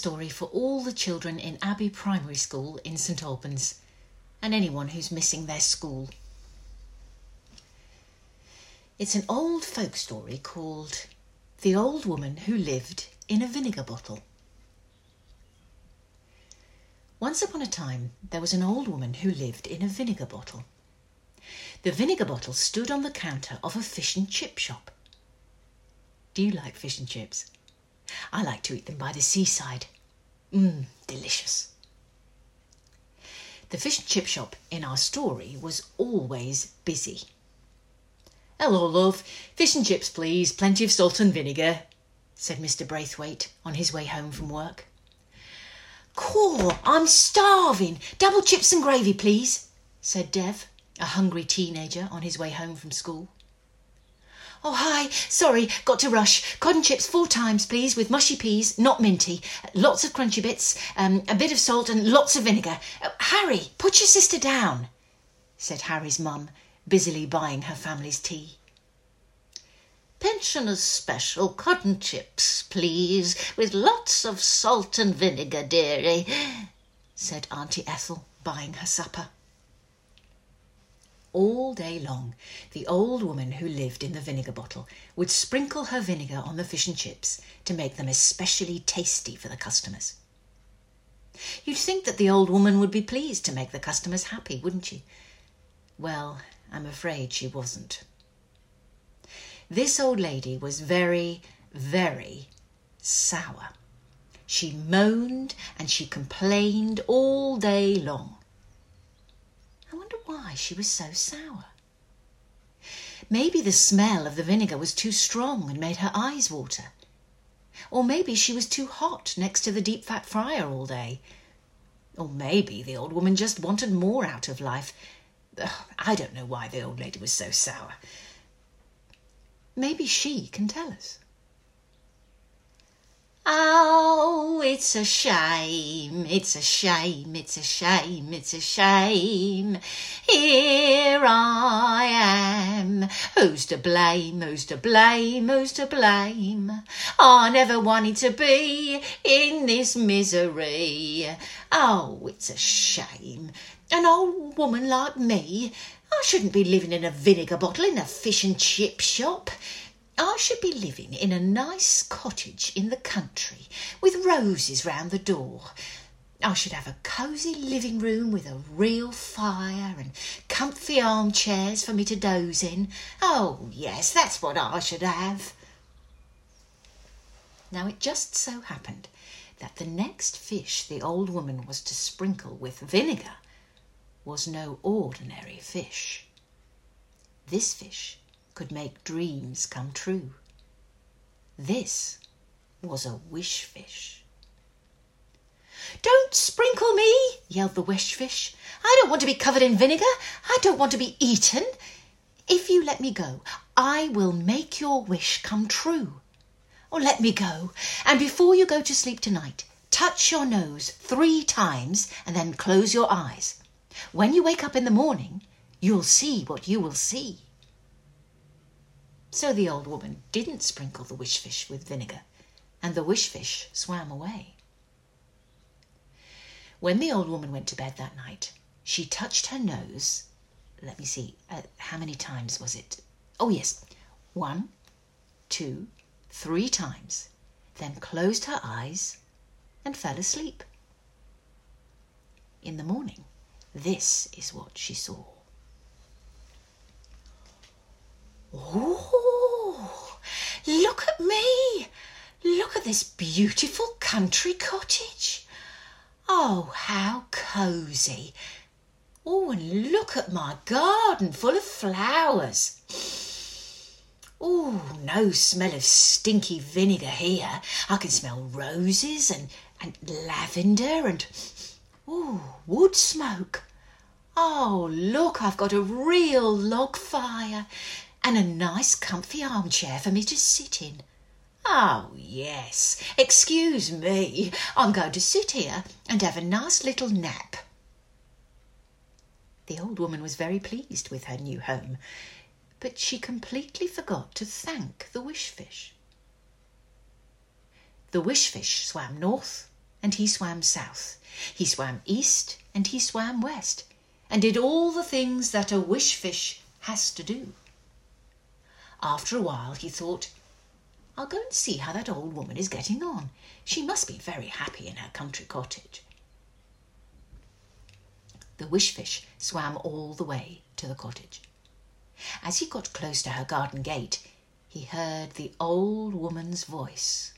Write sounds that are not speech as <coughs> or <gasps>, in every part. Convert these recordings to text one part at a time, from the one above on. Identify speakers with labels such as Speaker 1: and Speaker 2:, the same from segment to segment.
Speaker 1: Story for all the children in Abbey Primary School in St Albans and anyone who's missing their school. It's an old folk story called The Old Woman Who Lived in a Vinegar Bottle. Once upon a time, there was an old woman who lived in a vinegar bottle. The vinegar bottle stood on the counter of a fish and chip shop. Do you like fish and chips? I like to eat them by the seaside. Mmm, delicious. The fish and chip shop in our story was always busy. Hello, love. Fish and chips, please. Plenty of salt and vinegar, said Mr. Braithwaite on his way home from work. Caw, I'm starving. Double chips and gravy, please, said Dev, a hungry teenager on his way home from school. Oh, hi. Sorry, got to rush. Cod chips four times, please, with mushy peas, not minty. Lots of crunchy bits, um, a bit of salt, and lots of vinegar. Uh, Harry, put your sister down, said Harry's mum, busily buying her family's tea.
Speaker 2: Pensioners' special cotton chips, please, with lots of salt and vinegar, dearie, said Auntie Ethel, buying her supper.
Speaker 1: All day long, the old woman who lived in the vinegar bottle would sprinkle her vinegar on the fish and chips to make them especially tasty for the customers. You'd think that the old woman would be pleased to make the customers happy, wouldn't you? Well, I'm afraid she wasn't. This old lady was very, very sour. She moaned and she complained all day long. Why she was so sour. Maybe the smell of the vinegar was too strong and made her eyes water. Or maybe she was too hot next to the deep fat fryer all day. Or maybe the old woman just wanted more out of life. I don't know why the old lady was so sour. Maybe she can tell us.
Speaker 2: Oh, it's a shame, it's a shame, it's a shame, it's a shame. Here I am. Who's to blame, who's to blame, who's to blame? I never wanted to be in this misery. Oh, it's a shame. An old woman like me I shouldn't be living in a vinegar bottle in a fish and chip shop. I should be living in a nice cottage in the country with roses round the door. I should have a cosy living room with a real fire and comfy armchairs for me to doze in. Oh, yes, that's what I should have.
Speaker 1: Now it just so happened that the next fish the old woman was to sprinkle with vinegar was no ordinary fish. This fish could make dreams come true. This was a wish fish.
Speaker 2: Don't sprinkle me, yelled the wish fish. I don't want to be covered in vinegar. I don't want to be eaten. If you let me go, I will make your wish come true. Oh, let me go, and before you go to sleep tonight, touch your nose three times and then close your eyes. When you wake up in the morning, you'll see what you will see.
Speaker 1: So the old woman didn't sprinkle the wish fish with vinegar, and the wish fish swam away. When the old woman went to bed that night, she touched her nose. Let me see, uh, how many times was it? Oh, yes, one, two, three times, then closed her eyes and fell asleep. In the morning, this is what she saw.
Speaker 2: Oh, look at me! Look at this beautiful country cottage. Oh, how cosy. Oh, and look at my garden full of flowers. Oh, no smell of stinky vinegar here. I can smell roses and, and lavender and Oh, wood smoke. Oh, look, I've got a real log fire and a nice comfy armchair for me to sit in. Oh, yes, excuse me, I'm going to sit here and have a nice little nap.
Speaker 1: The old woman was very pleased with her new home, but she completely forgot to thank the wish fish. The wish fish swam north and he swam south. He swam east and he swam west and did all the things that a wish fish has to do. After a while he thought, I'll go and see how that old woman is getting on. She must be very happy in her country cottage. The wish fish swam all the way to the cottage. As he got close to her garden gate, he heard the old woman's voice.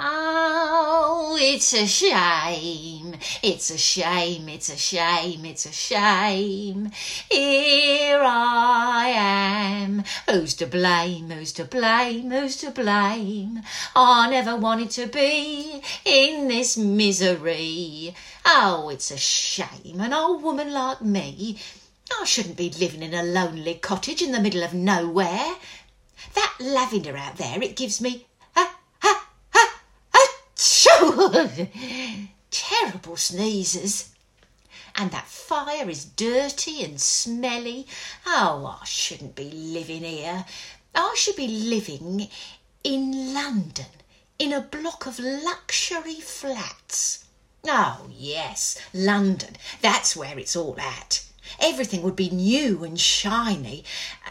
Speaker 1: Oh, it's a shame, it's a shame, it's a shame, it's a shame. Here I am. Who's to blame, who's to blame, who's to blame? I never wanted to be in this misery. Oh, it's a shame, an old woman like me. I shouldn't be living in a lonely cottage in the middle of nowhere. That lavender out there, it gives me <laughs> Terrible sneezes. And that fire is dirty and smelly. Oh, I shouldn't be living here. I should be living in London in a block of luxury flats. Oh, yes, London. That's where it's all at. Everything would be new and shiny.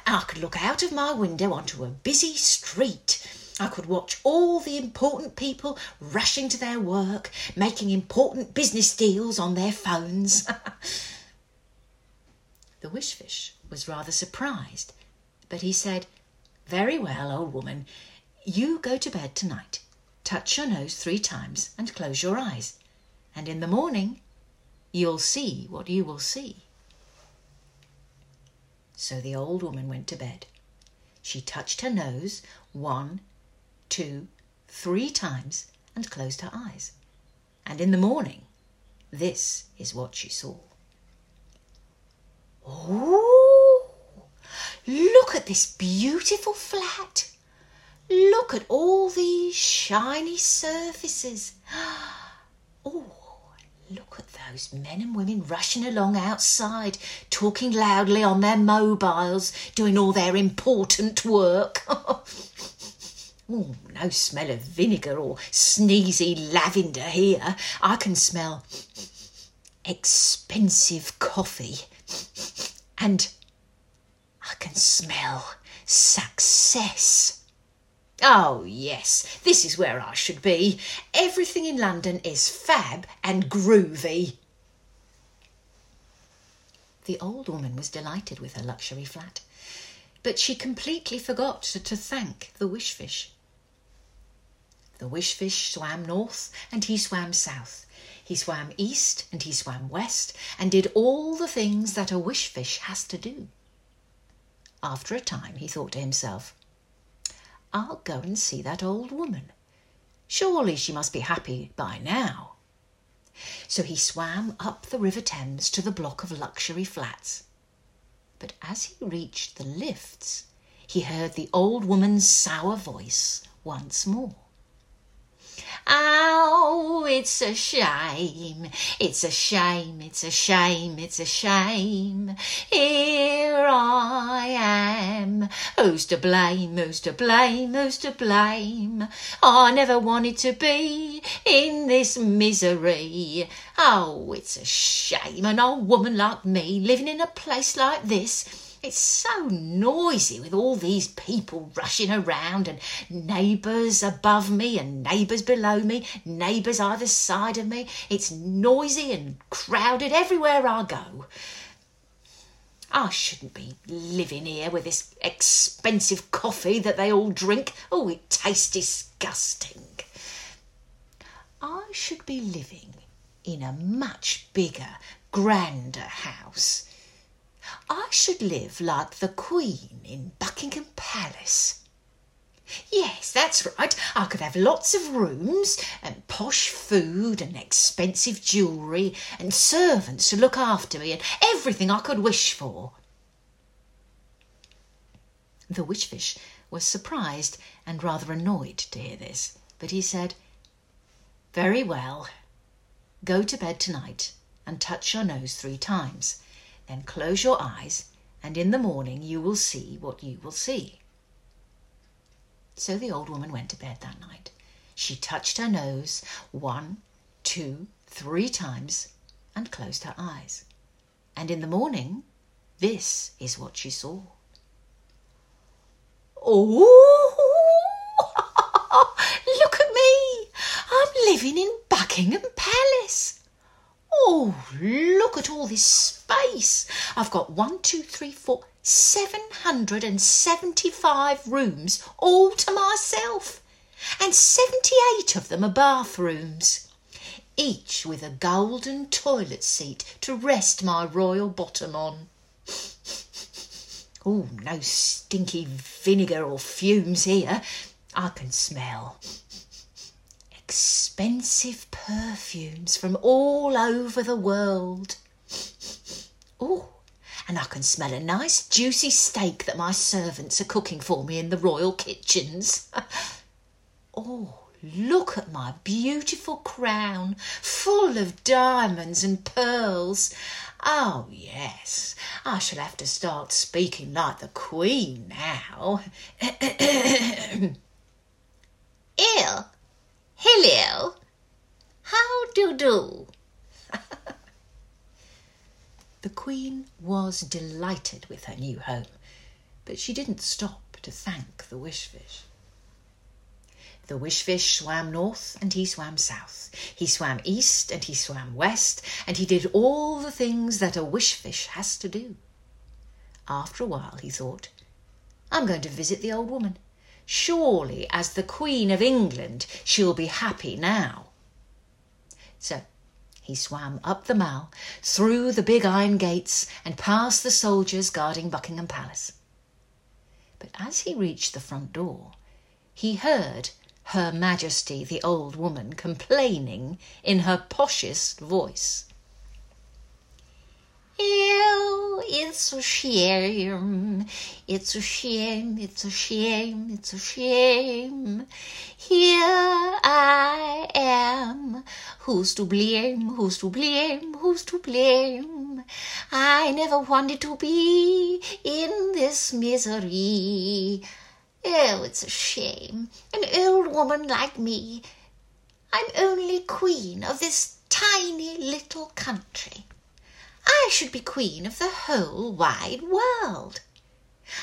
Speaker 1: I could look out of my window onto a busy street I could watch all the important people rushing to their work, making important business deals on their phones. <laughs> the wishfish was rather surprised, but he said, Very well, old woman, you go to bed tonight. Touch your nose three times and close your eyes, and in the morning you'll see what you will see. So the old woman went to bed. She touched her nose one, two, three times and closed her eyes. And in the morning, this is what she saw. Oh, look at this beautiful flat. Look at all these shiny surfaces. <gasps> Oh, look at those men and women rushing along outside, talking loudly on their mobiles, doing all their important work. <laughs> Oh, no smell of vinegar or sneezy lavender here. I can smell expensive coffee. And I can smell success. Oh, yes, this is where I should be. Everything in London is fab and groovy. The old woman was delighted with her luxury flat, but she completely forgot to thank the wishfish. The wish fish swam north and he swam south. He swam east and he swam west and did all the things that a wish fish has to do. After a time, he thought to himself, I'll go and see that old woman. Surely she must be happy by now. So he swam up the River Thames to the block of luxury flats. But as he reached the lifts, he heard the old woman's sour voice once more. Oh, it's a shame, it's a shame, it's a shame, it's a shame. Here I am. Who's to blame, who's to blame, who's to blame? I never wanted to be in this misery. Oh, it's a shame, an old woman like me living in a place like this it's so noisy with all these people rushing around and neighbours above me and neighbours below me, neighbours either side of me. It's noisy and crowded everywhere I go. I shouldn't be living here with this expensive coffee that they all drink. Oh, it tastes disgusting. I should be living in a much bigger, grander house I should live like the Queen in Buckingham Palace. Yes, that's right. I could have lots of rooms and posh food and expensive jewellery and servants to look after me and everything I could wish for. The wishfish was surprised and rather annoyed to hear this, but he said, Very well. Go to bed tonight and touch your nose three times then close your eyes, and in the morning you will see what you will see. So the old woman went to bed that night. She touched her nose one, two, three times and closed her eyes. And in the morning, this is what she saw. Oh, <laughs> look at me! I'm living in Buckingham Palace. Oh, look at all this space. I've got one, two, three, four, seven hundred and seventy-five rooms all to myself, and seventy-eight of them are bathrooms, each with a golden toilet seat to rest my royal bottom on. <laughs> Oh, no stinky vinegar or fumes here. I can smell expensive perfumes from all over the world. Oh, and I can smell a nice juicy steak that my servants are cooking for me in the royal kitchens. <laughs> oh, look at my beautiful crown, full of diamonds and pearls. Oh, yes, I shall have to start speaking like the Queen now. <coughs>
Speaker 2: Ew, hello, how do do? <laughs>
Speaker 1: the Queen was delighted with her new home, but she didn't stop to thank the Wishfish. The wishfish swam north and he swam south. He swam east and he swam west, and he did all the things that a wishfish has to do. After a while, he thought, I'm going to visit the old woman. Surely, as the Queen of England, she'll be happy now. So he swam up the Mall, through the big iron gates, and past the soldiers guarding Buckingham Palace. But as he reached the front door, he heard her Majesty the old woman complaining in her poshest voice.
Speaker 2: Ew, it's a shame, it's a shame, it's a shame, it's a shame. Here I am, who's to blame, who's to blame, who's to blame? I never wanted to be in this misery. Oh, it's a shame. An old woman like me. I'm only queen of this tiny little country. I should be queen of the whole wide world.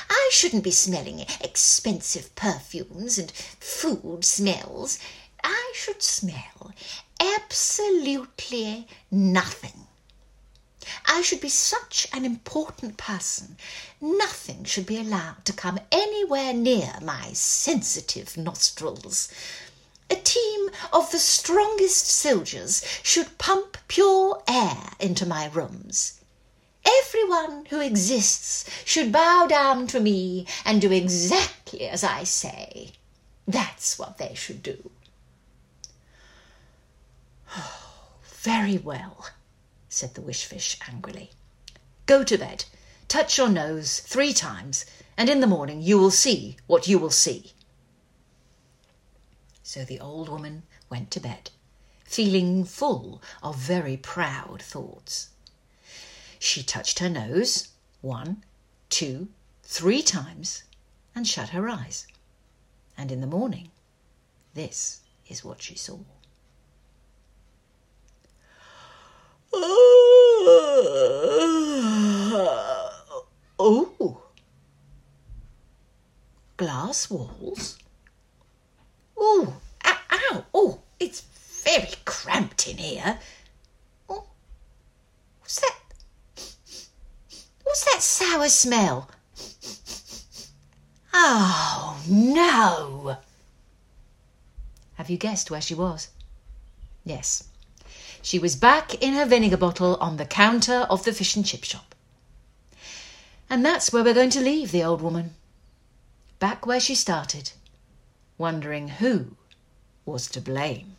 Speaker 2: I shouldn't be smelling expensive perfumes and food smells. I should smell absolutely nothing. I should be such an important person. Nothing should be allowed to come anywhere near my sensitive nostrils. A team of the strongest soldiers should pump pure air into my rooms. Everyone who exists should bow down to me and do exactly as I say. That's what they should do.
Speaker 1: Oh, very well, said the wishfish angrily. Go to bed, touch your nose three times, and in the morning you will see what you will see. So the old woman went to bed, feeling full of very proud thoughts. She touched her nose one, two, three times and shut her eyes. And in the morning, this is what she saw. <gasps> Oh. Glass walls? Oh, ow, ow, oh, it's very cramped in here. Oh, what's that? What's that sour smell? Oh, no. Have you guessed where she was? Yes, she was back in her vinegar bottle on the counter of the fish and chip shop. And that's where we're going to leave the old woman. Back where she started, wondering who was to blame.